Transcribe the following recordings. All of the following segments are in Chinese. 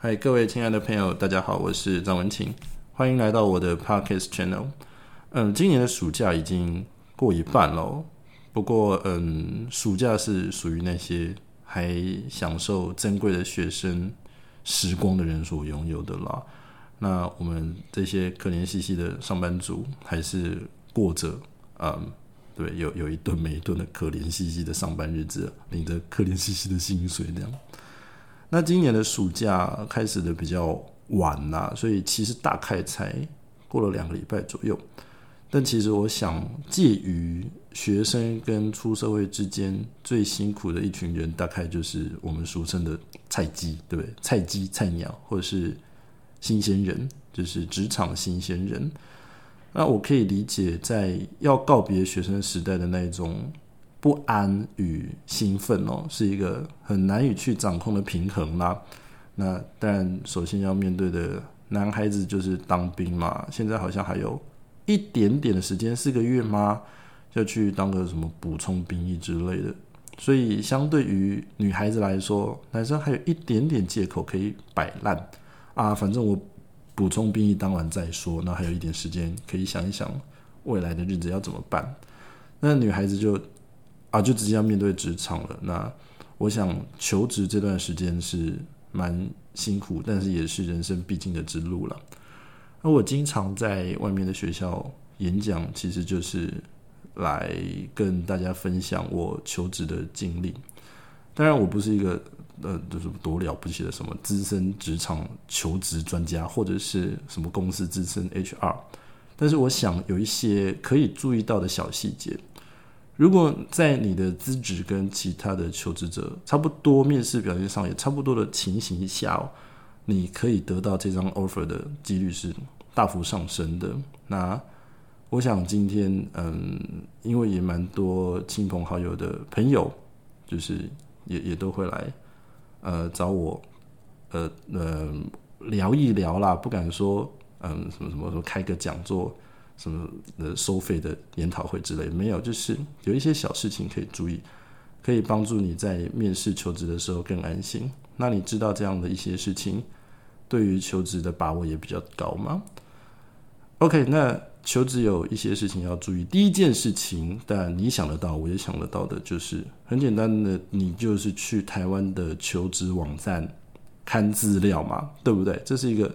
嗨，各位亲爱的朋友，大家好，我是张文琴，欢迎来到我的 Podcast Channel。嗯，今年的暑假已经过一半喽，不过嗯，暑假是属于那些还享受珍贵的学生时光的人所拥有的啦。那我们这些可怜兮兮的上班族，还是过着嗯，对，有有一顿没一顿的可怜兮兮的上班日子，领着可怜兮兮的薪水这样。那今年的暑假开始的比较晚呐，所以其实大概才过了两个礼拜左右。但其实我想，介于学生跟出社会之间最辛苦的一群人，大概就是我们俗称的菜鸡，对不对？菜鸡、菜鸟，或者是新鲜人，就是职场新鲜人。那我可以理解，在要告别学生时代的那一种。不安与兴奋哦，是一个很难以去掌控的平衡啦。那当然，首先要面对的男孩子就是当兵嘛。现在好像还有一点点的时间，四个月吗？要去当个什么补充兵役之类的。所以，相对于女孩子来说，男生还有一点点借口可以摆烂啊。反正我补充兵役当完再说，那还有一点时间可以想一想未来的日子要怎么办。那女孩子就。啊，就直接要面对职场了。那我想求职这段时间是蛮辛苦，但是也是人生必经的之路了。那我经常在外面的学校演讲，其实就是来跟大家分享我求职的经历。当然，我不是一个呃，就是多了不起的什么资深职场求职专家，或者是什么公司资深 HR。但是，我想有一些可以注意到的小细节。如果在你的资质跟其他的求职者差不多，面试表现上也差不多的情形下，哦，你可以得到这张 offer 的几率是大幅上升的。那我想今天，嗯，因为也蛮多亲朋好友的朋友，就是也也都会来，呃，找我，呃呃，聊一聊啦，不敢说，嗯，什么什么说开个讲座。什么的收费的研讨会之类没有，就是有一些小事情可以注意，可以帮助你在面试求职的时候更安心。那你知道这样的一些事情，对于求职的把握也比较高吗？OK，那求职有一些事情要注意。第一件事情，但你想得到，我也想得到的，就是很简单的，你就是去台湾的求职网站看资料嘛，对不对？这是一个。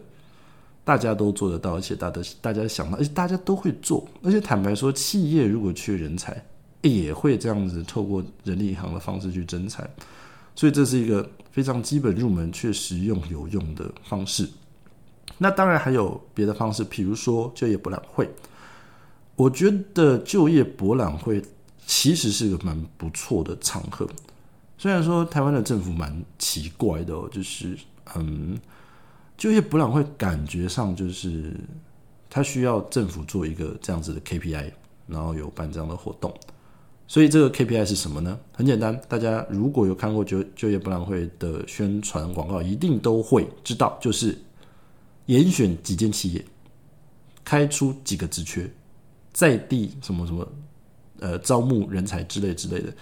大家都做得到，而且大家大家想到，而且大家都会做。而且坦白说，企业如果缺人才，也会这样子透过人力银行的方式去征才。所以这是一个非常基本入门却实用有用的方式。那当然还有别的方式，比如说就业博览会。我觉得就业博览会其实是个蛮不错的场合。虽然说台湾的政府蛮奇怪的，就是嗯。就业博览会感觉上就是它需要政府做一个这样子的 KPI，然后有办这样的活动。所以这个 KPI 是什么呢？很简单，大家如果有看过就就业博览会的宣传广告，一定都会知道，就是严选几间企业，开出几个职缺，在地什么什么呃招募人才之类之类的。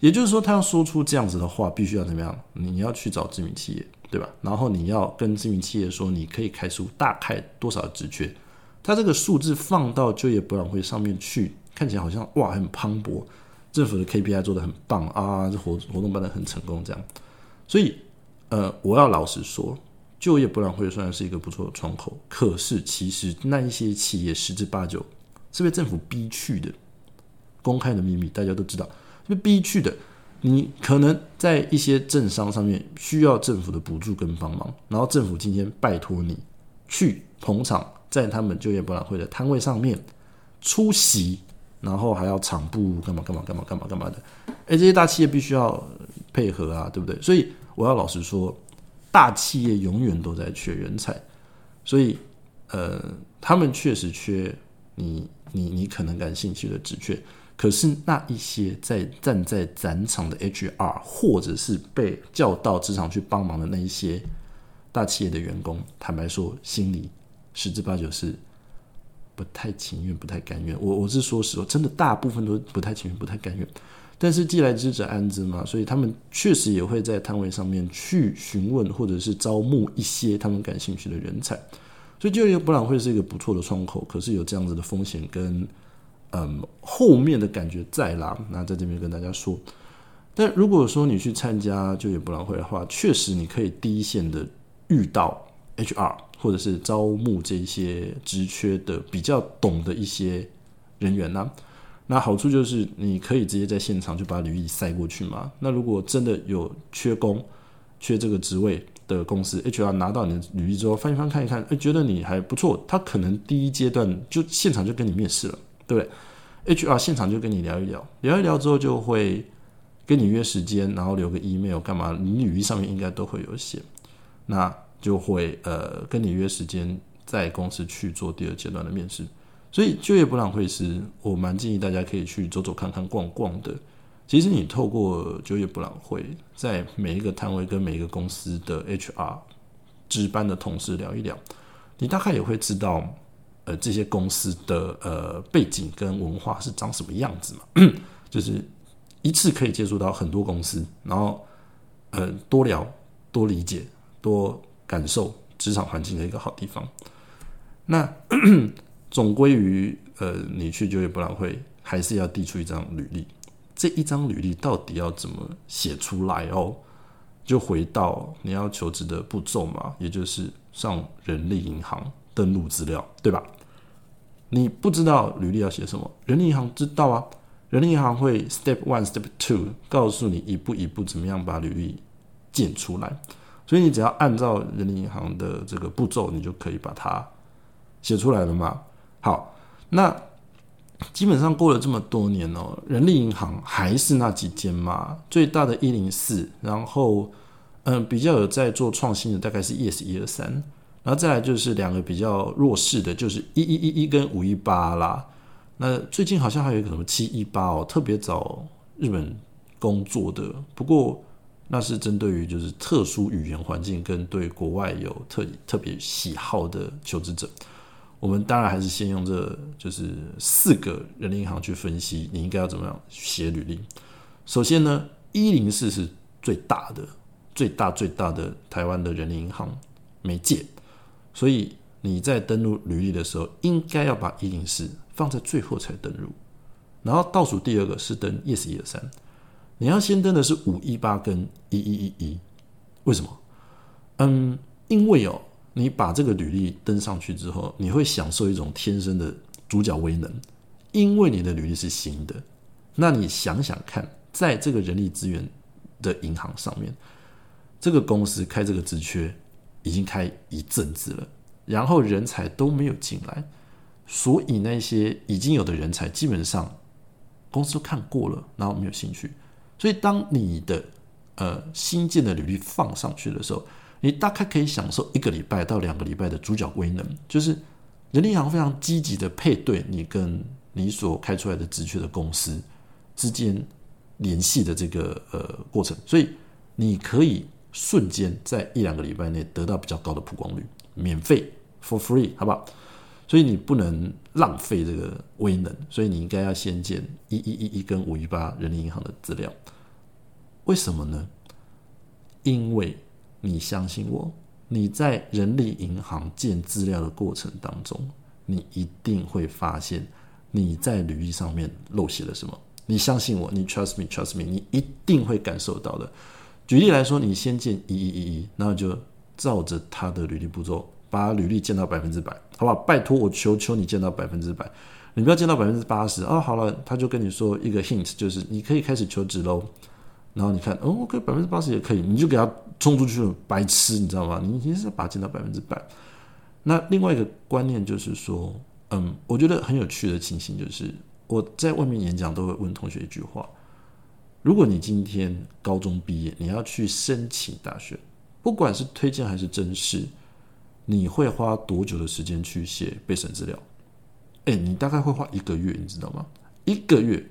也就是说，他要说出这样子的话，必须要怎么样？你要去找知名企业。对吧？然后你要跟知名企业说，你可以开出大概多少职缺？它这个数字放到就业博览会上面去，看起来好像哇很磅礴，政府的 KPI 做的很棒啊，这活活动办的很成功这样。所以，呃，我要老实说，就业博览会虽然是一个不错的窗口，可是其实那一些企业十之八九是被政府逼去的，公开的秘密大家都知道，被逼去的。你可能在一些政商上面需要政府的补助跟帮忙，然后政府今天拜托你去捧场，在他们就业博览会的摊位上面出席，然后还要场部干嘛干嘛干嘛干嘛干嘛的，哎，这些大企业必须要配合啊，对不对？所以我要老实说，大企业永远都在缺人才，所以呃，他们确实缺你你你可能感兴趣的职缺。可是那一些在站在展场的 HR，或者是被叫到职场去帮忙的那一些大企业的员工，坦白说，心里十之八九是不太情愿、不太甘愿。我我是说实话，真的大部分都不太情愿、不太甘愿。但是既来之则安之嘛，所以他们确实也会在摊位上面去询问或者是招募一些他们感兴趣的人才。所以就业博览会是一个不错的窗口，可是有这样子的风险跟嗯后面的感觉再啦。那在这边跟大家说，但如果说你去参加就业博览会的话，确实你可以第一线的遇到 HR 或者是招募这些职缺的比较懂的一些人员呢。那好处就是你可以直接在现场就把履历塞过去嘛。那如果真的有缺工、缺这个职位，的公司 HR 拿到你的履历之后翻一翻看一看，哎，觉得你还不错，他可能第一阶段就现场就跟你面试了，对不对？HR 现场就跟你聊一聊，聊一聊之后就会跟你约时间，然后留个 email 干嘛？你履历上面应该都会有写，那就会呃跟你约时间在公司去做第二阶段的面试。所以就业博览会是我蛮建议大家可以去走走看看逛逛的。其实你透过就业博览会，在每一个摊位跟每一个公司的 HR 值班的同事聊一聊，你大概也会知道，这些公司的呃背景跟文化是长什么样子嘛。就是一次可以接触到很多公司，然后呃多聊、多理解、多感受职场环境的一个好地方。那 总归于呃，你去就业博览会还是要递出一张履历。这一张履历到底要怎么写出来哦？就回到你要求职的步骤嘛，也就是上人力银行登录资料，对吧？你不知道履历要写什么，人力银行知道啊。人力银行会 step one step two 告诉你一步一步怎么样把履历建出来，所以你只要按照人力银行的这个步骤，你就可以把它写出来了嘛。好，那。基本上过了这么多年哦，人力银行还是那几间嘛，最大的一零四，然后嗯比较有在做创新的大概是 yes 一二三，然后再来就是两个比较弱势的，就是一一一一跟五一八啦。那最近好像还有一个什么七一八哦，特别找日本工作的，不过那是针对于就是特殊语言环境跟对国外有特特别喜好的求职者。我们当然还是先用这就是四个人力银行去分析，你应该要怎么样写履历。首先呢，一零四是最大的、最大最大的台湾的人力银行媒介，所以你在登录履历的时候，应该要把一零四放在最后才登录。然后倒数第二个是登 yes 一二三，你要先登的是五一八跟一一一一，为什么？嗯，因为哦。你把这个履历登上去之后，你会享受一种天生的主角威能，因为你的履历是新的。那你想想看，在这个人力资源的银行上面，这个公司开这个职缺已经开一阵子了，然后人才都没有进来，所以那些已经有的人才基本上公司都看过了，然后没有兴趣。所以当你的呃新建的履历放上去的时候，你大概可以享受一个礼拜到两个礼拜的主角威能，就是人力银行非常积极的配对你跟你所开出来的职缺的公司之间联系的这个呃过程，所以你可以瞬间在一两个礼拜内得到比较高的曝光率，免费 for free，好不好？所以你不能浪费这个威能，所以你应该要先建一一一一跟五一八人力银行的资料，为什么呢？因为你相信我，你在人力银行建资料的过程当中，你一定会发现你在履历上面漏写了什么。你相信我，你 trust me，trust me，你一定会感受到的。举例来说，你先建一一一一，然后就照着他的履历步骤，把履历建到百分之百，好不好？拜托我求求你建到百分之百，你不要建到百分之八十哦。好了，他就跟你说一个 hint，就是你可以开始求职喽。然后你看，哦，OK，百分之八十也可以，你就给他冲出去了，白痴，你知道吗？你其实是把它建到百分之百。那另外一个观念就是说，嗯，我觉得很有趣的情形就是，我在外面演讲都会问同学一句话：如果你今天高中毕业，你要去申请大学，不管是推荐还是真试，你会花多久的时间去写备审资料？哎，你大概会花一个月，你知道吗？一个月，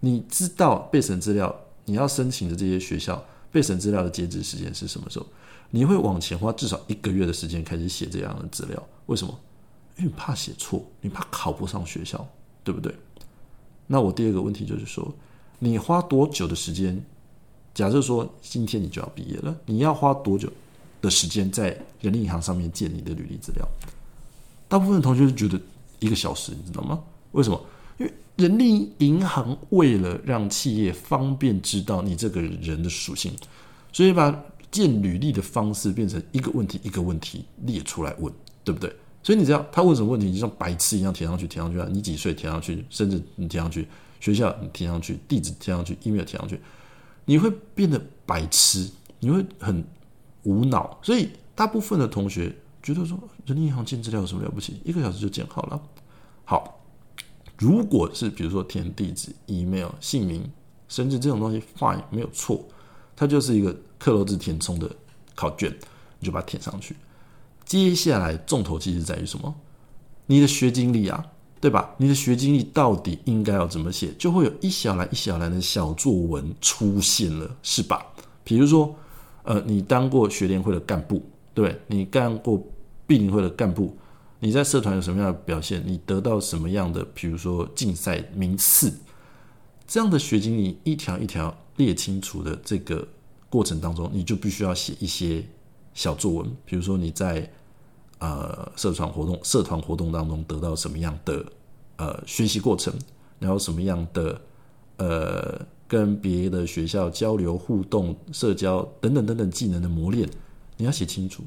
你知道备审资料？你要申请的这些学校备审资料的截止时间是什么时候？你会往前花至少一个月的时间开始写这样的资料？为什么？因为怕写错，你怕考不上学校，对不对？那我第二个问题就是说，你花多久的时间？假设说今天你就要毕业了，你要花多久的时间在人力银行上面建你的履历资料？大部分同学就觉得一个小时，你知道吗？为什么？因为人力银行为了让企业方便知道你这个人的属性，所以把建履历的方式变成一个问题一个问题列出来问，对不对？所以你知道他问什么问题，你就像白痴一样填上去，填上去啊！你几岁填上去，甚至你填上去学校，你填上去地址，填上去 email 填上去，你会变得白痴，你会很无脑。所以大部分的同学觉得说，人力银行建资料有什么了不起？一个小时就建好了。好，如果是比如说填地址、email、姓名、甚至这种东西，fine 没有错，它就是一个克罗字填充的考卷，你就把它填上去。接下来重头戏是在于什么？你的学经历啊，对吧？你的学经历到底应该要怎么写？就会有一小栏一小栏的小作文出现了，是吧？比如说，呃，你当过学联会的干部，对你干过毕林会的干部，你在社团有什么样的表现？你得到什么样的，比如说竞赛名次？这样的学经历一条一条列清楚的这个过程当中，你就必须要写一些小作文，比如说你在。呃，社团活动，社团活动当中得到什么样的呃学习过程，然后什么样的呃跟别的学校交流互动、社交等等等等技能的磨练，你要写清楚。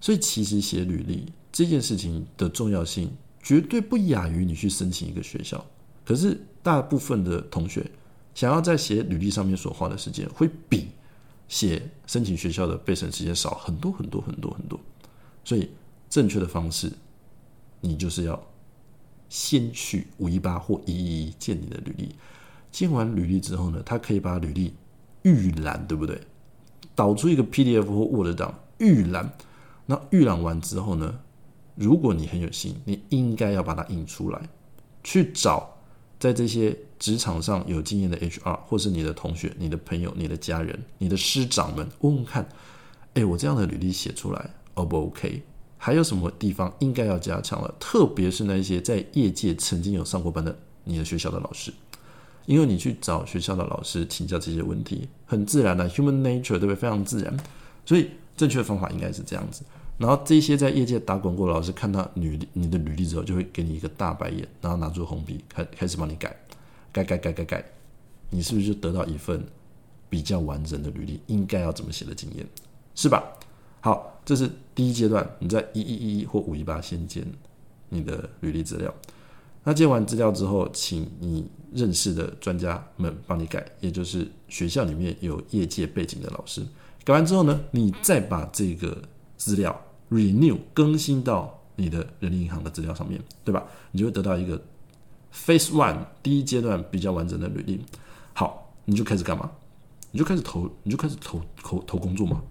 所以其实写履历这件事情的重要性，绝对不亚于你去申请一个学校。可是大部分的同学想要在写履历上面所花的时间，会比写申请学校的备审时间少很多很多很多很多。所以。正确的方式，你就是要先去五一八或一一一建你的履历。建完履历之后呢，他可以把履历预览，对不对？导出一个 PDF 或 Word 档预览。那预览完之后呢，如果你很有心，你应该要把它印出来，去找在这些职场上有经验的 HR，或是你的同学、你的朋友、你的家人、你的师长们问问看：哎，我这样的履历写出来，O 不 OK？还有什么地方应该要加强了？特别是那些在业界曾经有上过班的你的学校的老师，因为你去找学校的老师请教这些问题，很自然的，human nature 对不对？非常自然。所以正确的方法应该是这样子。然后这些在业界打滚过的老师看到履你的履历之后，就会给你一个大白眼，然后拿出红笔开开始帮你改，改改改改改，你是不是就得到一份比较完整的履历？应该要怎么写的经验，是吧？好，这是第一阶段，你在一一一或五一八先建你的履历资料。那建完资料之后，请你认识的专家们帮你改，也就是学校里面有业界背景的老师。改完之后呢，你再把这个资料 renew 更新到你的人力银行的资料上面，对吧？你就会得到一个 phase one 第一阶段比较完整的履历。好，你就开始干嘛？你就开始投，你就开始投投投工作嘛。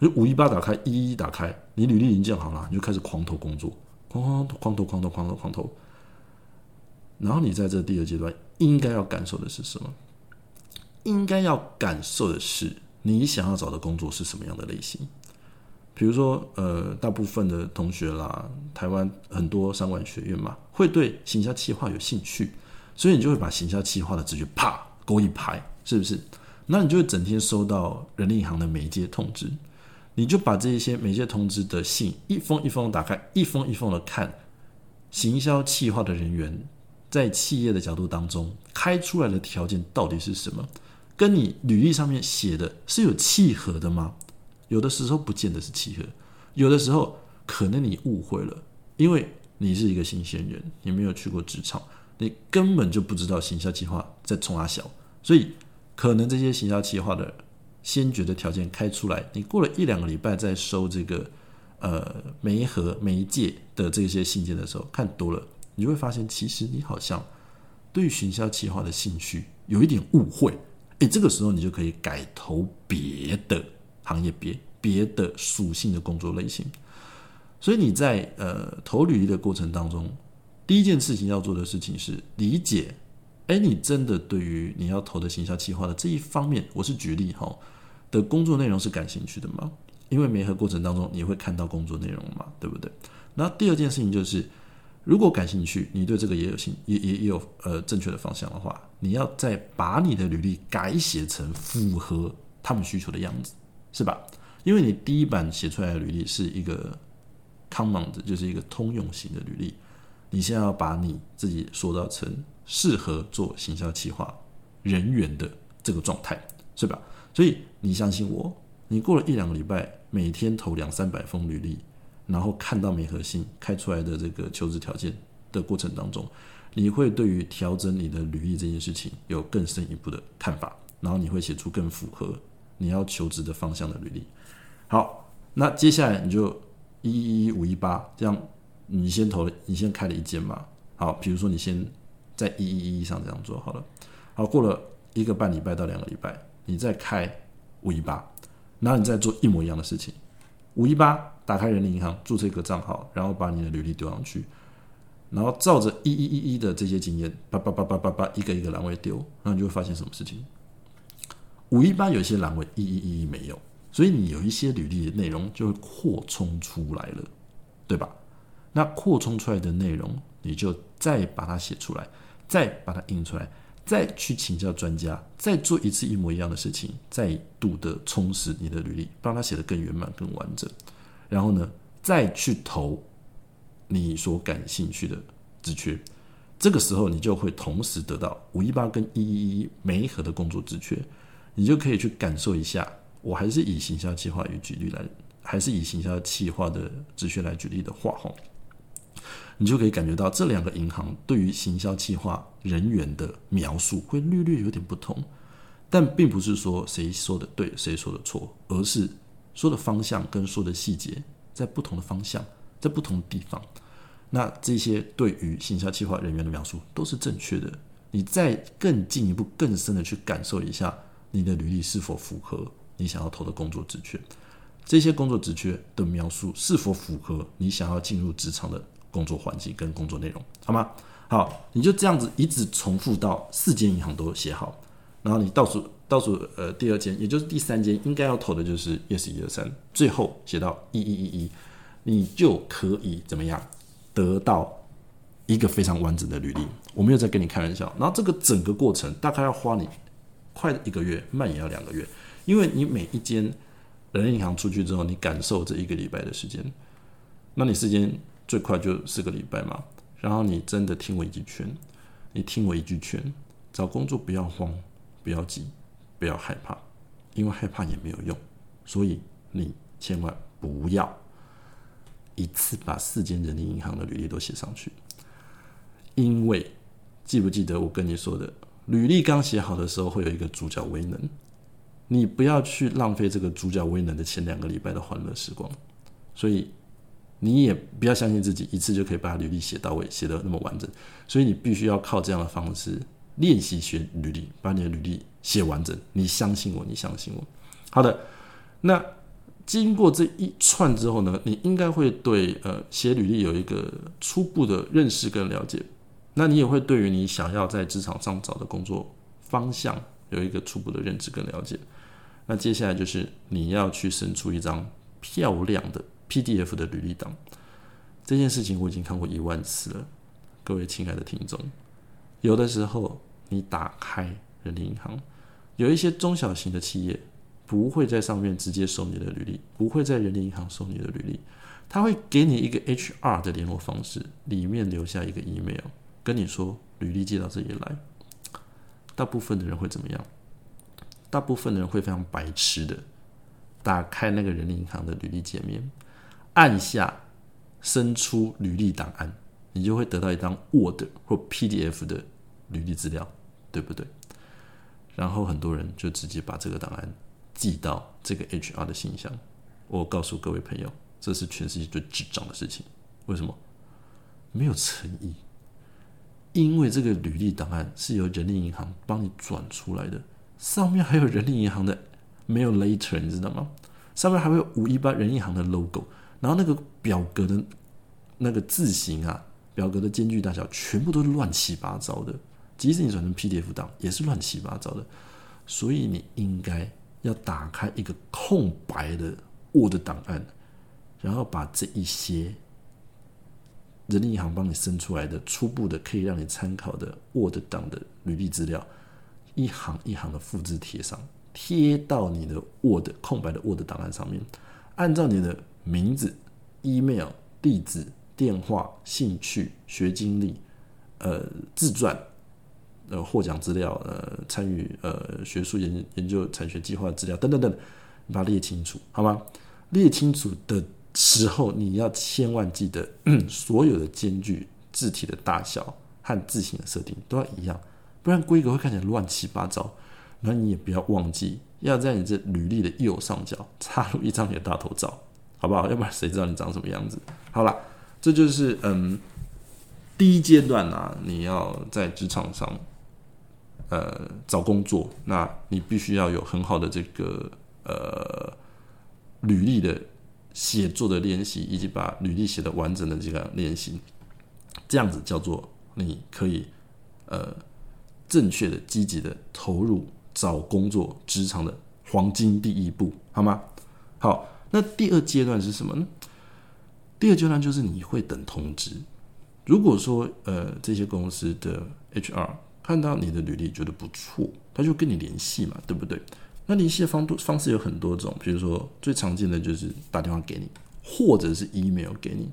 就五一八打开，一一打开，你履历已经建好了，你就开始狂投工作，哐哐哐投，狂投，狂投，狂投。然后你在这第二阶段应该要感受的是什么？应该要感受的是你想要找的工作是什么样的类型？比如说，呃，大部分的同学啦，台湾很多商管学院嘛，会对行销企划有兴趣，所以你就会把行销企划的直觉啪勾一排，是不是？那你就会整天收到人力银行的媒介通知。你就把这些媒介通知的信一封一封打开，一封一封的看，行销企划的人员在企业的角度当中开出来的条件到底是什么？跟你履历上面写的是有契合的吗？有的时候不见得是契合，有的时候可能你误会了，因为你是一个新鲜人，你没有去过职场，你根本就不知道行销计划在冲阿小，所以可能这些行销计划的。先决的条件开出来，你过了一两个礼拜再收这个呃媒和媒介的这些信件的时候，看多了，你就会发现，其实你好像对于行销企划的兴趣有一点误会。诶，这个时候你就可以改投别的行业，别别的属性的工作类型。所以你在呃投履历的过程当中，第一件事情要做的事情是理解，诶，你真的对于你要投的行销企划的这一方面，我是举例哈。的工作内容是感兴趣的吗？因为媒合过程当中你会看到工作内容嘛，对不对？那第二件事情就是，如果感兴趣，你对这个也有兴也也也有呃正确的方向的话，你要再把你的履历改写成符合他们需求的样子，是吧？因为你第一版写出来的履历是一个 common 的，就是一个通用型的履历，你现在要把你自己塑造成适合做行销企划人员的这个状态，是吧？所以你相信我，你过了一两个礼拜，每天投两三百封履历，然后看到美核心开出来的这个求职条件的过程当中，你会对于调整你的履历这件事情有更深一步的看法，然后你会写出更符合你要求职的方向的履历。好，那接下来你就一一一五一八这样，你先投了，你先开了一间嘛。好，比如说你先在一一一上这样做好了。好，过了一个半礼拜到两个礼拜，你再开五一八，然后你再做一模一样的事情。五一八打开人力银行注册一个账号，然后把你的履历丢上去，然后照着一一一一的这些经验，叭叭叭叭叭叭一个一个栏位丢，然后你就会发现什么事情？五一八有一些栏位一一一一没有。所以你有一些履历的内容就会扩充出来了，对吧？那扩充出来的内容，你就再把它写出来，再把它印出来，再去请教专家，再做一次一模一样的事情，再度的充实你的履历，让它写得更圆满、更完整。然后呢，再去投你所感兴趣的职缺。这个时候，你就会同时得到五一八跟一一一每一盒的工作职缺，你就可以去感受一下。我还是以行销计划与举例来，还是以行销计划的直学来举例的话，哈，你就可以感觉到这两个银行对于行销计划人员的描述会略略有点不同，但并不是说谁说的对，谁说的错，而是说的方向跟说的细节在不同的方向，在不同的地方。那这些对于行销计划人员的描述都是正确的。你再更进一步、更深的去感受一下，你的履历是否符合。你想要投的工作职缺，这些工作职缺的描述是否符合你想要进入职场的工作环境跟工作内容，好吗？好，你就这样子一直重复到四间银行都写好，然后你倒数倒数呃第二间，也就是第三间应该要投的就是 yes 一二三，最后写到一一一一，你就可以怎么样得到一个非常完整的履历。我没有在跟你开玩笑，然后这个整个过程大概要花你快一个月，慢也要两个月。因为你每一间人银行出去之后，你感受这一个礼拜的时间，那你时间最快就四个礼拜嘛。然后你真的听我一句劝，你听我一句劝，找工作不要慌，不要急，不要害怕，因为害怕也没有用。所以你千万不要一次把四间人力银行的履历都写上去，因为记不记得我跟你说的，履历刚写好的时候会有一个主角威能。你不要去浪费这个主角威能的前两个礼拜的欢乐时光，所以你也不要相信自己一次就可以把履历写到位，写的那么完整。所以你必须要靠这样的方式练习学履历，把你的履历写完整。你相信我，你相信我。好的，那经过这一串之后呢，你应该会对呃写履历有一个初步的认识跟了解。那你也会对于你想要在职场上找的工作方向有一个初步的认知跟了解。那接下来就是你要去生出一张漂亮的 PDF 的履历档。这件事情我已经看过一万次了，各位亲爱的听众。有的时候你打开人力银行，有一些中小型的企业不会在上面直接收你的履历，不会在人力银行收你的履历，他会给你一个 HR 的联络方式，里面留下一个 email，跟你说履历寄到这里来。大部分的人会怎么样？大部分的人会非常白痴的，打开那个人力银行的履历界面，按下生出履历档案，你就会得到一张 Word 或 PDF 的履历资料，对不对？然后很多人就直接把这个档案寄到这个 HR 的信箱。我告诉各位朋友，这是全世界最智障的事情。为什么？没有诚意，因为这个履历档案是由人力银行帮你转出来的。上面还有人力银行的没有 later，你知道吗？上面还会有五一八人银行的 logo，然后那个表格的那个字形啊，表格的间距大小全部都是乱七八糟的，即使你转成 PDF 档也是乱七八糟的。所以你应该要打开一个空白的 Word 档案，然后把这一些人力银行帮你生出来的初步的可以让你参考的 Word 档的履历资料，一行一行的复制贴上，贴到你的 Word 空白的 Word 档案上面，按照你的名字、email、地址、电话、兴趣、学经历、呃自传、呃获奖资料、呃参与呃学术研研究产学计划资料等等等，你把它列清楚，好吗？列清楚的。时候你要千万记得，所有的间距、字体的大小和字形的设定都要一样，不然规格会看起来乱七八糟。那你也不要忘记，要在你这履历的右上角插入一张你的大头照，好不好？要不然谁知道你长什么样子？好了，这就是嗯第一阶段啊，你要在职场上呃找工作，那你必须要有很好的这个呃履历的。写作的练习，以及把履历写的完整的这个练习，这样子叫做你可以呃正确的、积极的投入找工作职场的黄金第一步，好吗？好，那第二阶段是什么呢？第二阶段就是你会等通知。如果说呃这些公司的 HR 看到你的履历觉得不错，他就跟你联系嘛，对不对？那联系的方方式有很多种，比如说最常见的就是打电话给你，或者是 email 给你。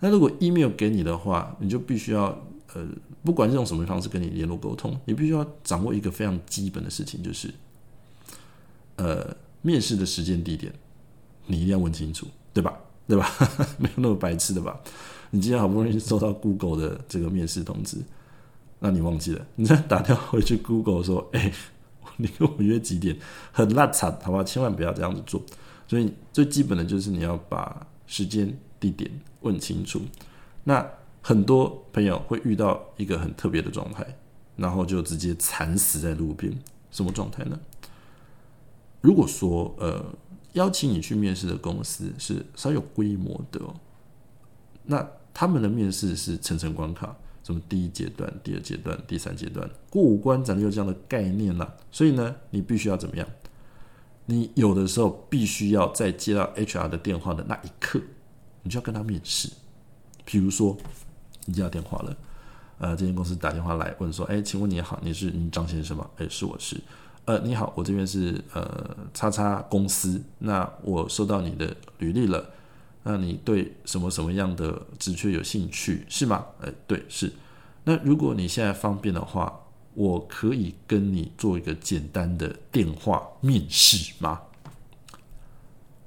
那如果 email 给你的话，你就必须要呃，不管是用什么方式跟你联络沟通，你必须要掌握一个非常基本的事情，就是呃，面试的时间地点，你一定要问清楚，对吧？对吧？没有那么白痴的吧？你今天好不容易收到 Google 的这个面试通知，那你忘记了，你再打电话回去 Google 说，哎。你跟我约几点？很烂惨，好吧？千万不要这样子做。所以最基本的就是你要把时间、地点问清楚。那很多朋友会遇到一个很特别的状态，然后就直接惨死在路边。什么状态呢？如果说呃邀请你去面试的公司是稍有规模的，那他们的面试是层层关卡。什么第一阶段、第二阶段、第三阶段过五关斩六将的概念了，所以呢，你必须要怎么样？你有的时候必须要在接到 HR 的电话的那一刻，你就要跟他面试。比如说，你接到电话了，呃，这间公司打电话来问说：“哎，请问你好，你是你张先生吗？”“哎，是我是。”“呃，你好，我这边是呃叉叉公司，那我收到你的履历了。”那你对什么什么样的职缺有兴趣是吗？哎，对，是。那如果你现在方便的话，我可以跟你做一个简单的电话面试吗？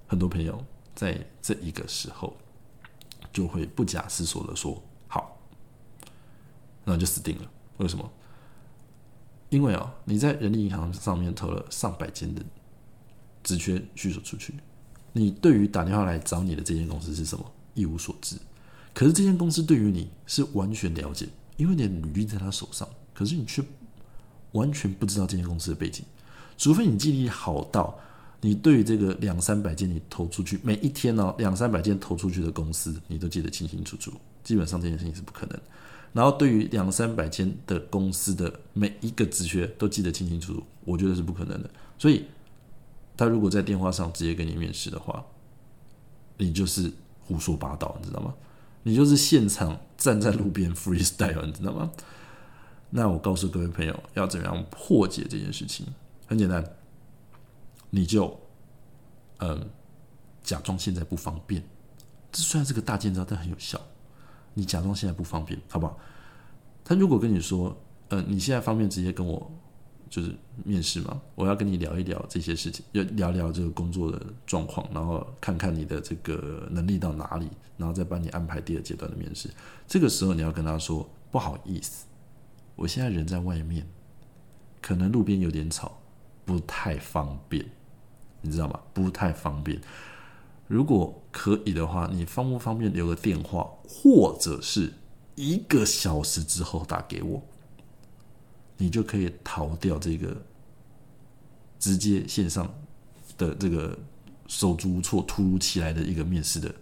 很多朋友在这一个时候就会不假思索的说好，那就死定了。为什么？因为啊，你在人力银行上面投了上百间的职缺，举手出去。你对于打电话来找你的这间公司是什么一无所知，可是这间公司对于你是完全了解，因为你的履历在他手上，可是你却完全不知道这间公司的背景，除非你记忆力好到你对于这个两三百件你投出去每一天呢两三百件投出去的公司你都记得清清楚楚，基本上这件事情是不可能。然后对于两三百间的公司的每一个职缺都记得清清楚楚，我觉得是不可能的，所以。他如果在电话上直接跟你面试的话，你就是胡说八道，你知道吗？你就是现场站在路边 freestyle，你知道吗？那我告诉各位朋友，要怎样破解这件事情？很简单，你就嗯假装现在不方便，这虽然是个大剑招，但很有效。你假装现在不方便，好不好？他如果跟你说，嗯，你现在方便直接跟我。就是面试嘛，我要跟你聊一聊这些事情，要聊聊这个工作的状况，然后看看你的这个能力到哪里，然后再帮你安排第二阶段的面试。这个时候你要跟他说：“不好意思，我现在人在外面，可能路边有点吵，不太方便，你知道吗？不太方便。如果可以的话，你方不方便留个电话，或者是一个小时之后打给我？”你就可以逃掉这个直接线上的这个手足无措、突如其来的一个面试的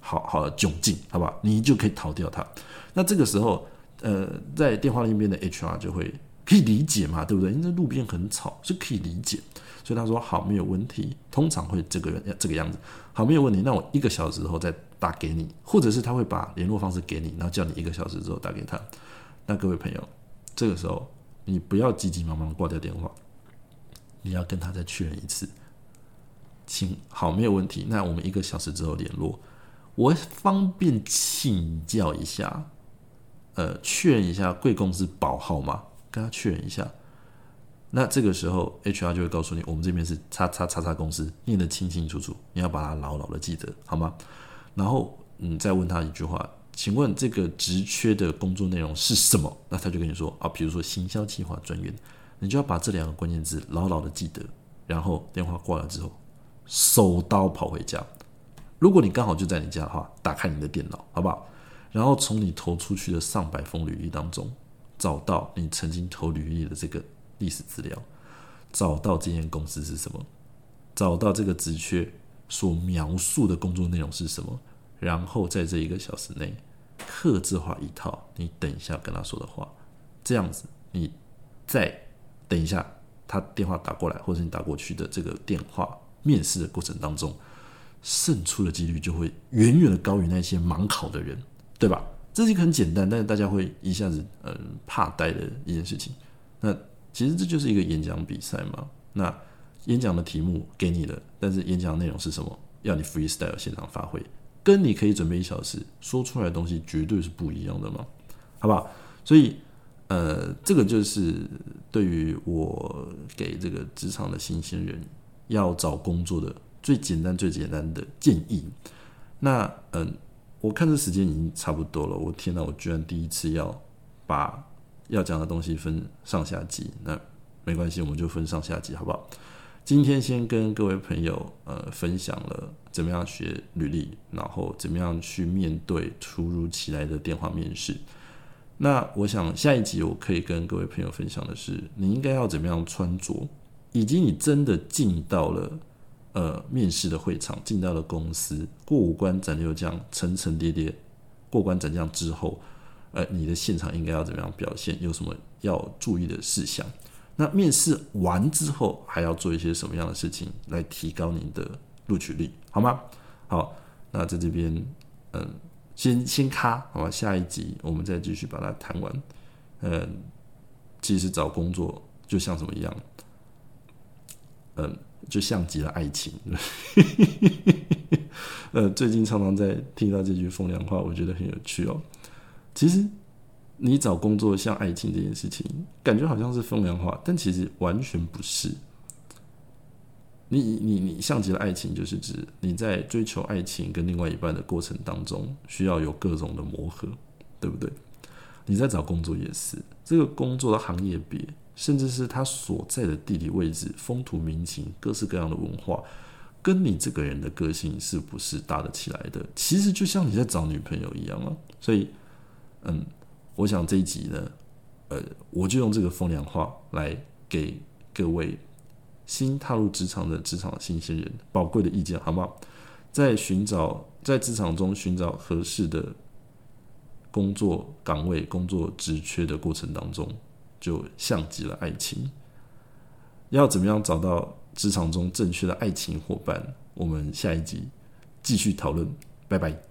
好好的窘境，好不好？你就可以逃掉它。那这个时候，呃，在电话那边的 HR 就会可以理解嘛，对不对？因为路边很吵，是可以理解。所以他说好，没有问题。通常会这个人这个样子。好，没有问题。那我一个小时后再打给你，或者是他会把联络方式给你，然后叫你一个小时之后打给他。那各位朋友，这个时候你不要急急忙忙挂掉电话，你要跟他再确认一次。请好，没有问题。那我们一个小时之后联络，我方便请教一下，呃，确认一下贵公司保号吗？跟他确认一下。那这个时候，HR 就会告诉你，我们这边是叉叉叉叉公司，念得清清楚楚，你要把它牢牢的记得，好吗？然后你再问他一句话，请问这个职缺的工作内容是什么？那他就跟你说啊，比如说行销计划专员，你就要把这两个关键字牢牢的记得，然后电话挂了之后。手刀跑回家。如果你刚好就在你家的话，打开你的电脑，好不好？然后从你投出去的上百封履历当中，找到你曾经投履历的这个历史资料，找到这间公司是什么，找到这个职缺所描述的工作内容是什么，然后在这一个小时内，刻字化一套你等一下跟他说的话，这样子，你再等一下他电话打过来，或者你打过去的这个电话。面试的过程当中，胜出的几率就会远远的高于那些盲考的人，对吧？这是一个很简单，但是大家会一下子嗯怕呆的一件事情。那其实这就是一个演讲比赛嘛。那演讲的题目给你了，但是演讲内容是什么？要你 freestyle 现场发挥，跟你可以准备一小时说出来的东西绝对是不一样的嘛，好不好？所以呃，这个就是对于我给这个职场的新鲜人。要找工作的最简单、最简单的建议。那嗯，我看这时间已经差不多了。我天哪，我居然第一次要把要讲的东西分上下集。那没关系，我们就分上下集，好不好？今天先跟各位朋友呃分享了怎么样学履历，然后怎么样去面对突如其来的电话面试。那我想下一集我可以跟各位朋友分享的是，你应该要怎么样穿着。以及你真的进到了呃面试的会场，进到了公司，过五关斩六将，层层叠叠过关斩将之后，呃，你的现场应该要怎么样表现？有什么要注意的事项？那面试完之后还要做一些什么样的事情来提高您的录取率？好吗？好，那在这边嗯，先先卡，好吧？下一集我们再继续把它谈完。嗯，其实找工作就像什么一样？嗯，就像极了爱情。呃，最近常常在听到这句风凉话，我觉得很有趣哦。其实你找工作像爱情这件事情，感觉好像是风凉话，但其实完全不是。你你你像极了爱情，就是指你在追求爱情跟另外一半的过程当中，需要有各种的磨合，对不对？你在找工作也是，这个工作的行业别。甚至是他所在的地理位置、风土民情、各式各样的文化，跟你这个人的个性是不是搭得起来的？其实就像你在找女朋友一样啊。所以，嗯，我想这一集呢，呃，我就用这个风凉话来给各位新踏入职场的职场新鲜人宝贵的意见，好吗？在寻找在职场中寻找合适的工作岗位、工作职缺的过程当中。就像极了爱情，要怎么样找到职场中正确的爱情伙伴？我们下一集继续讨论，拜拜。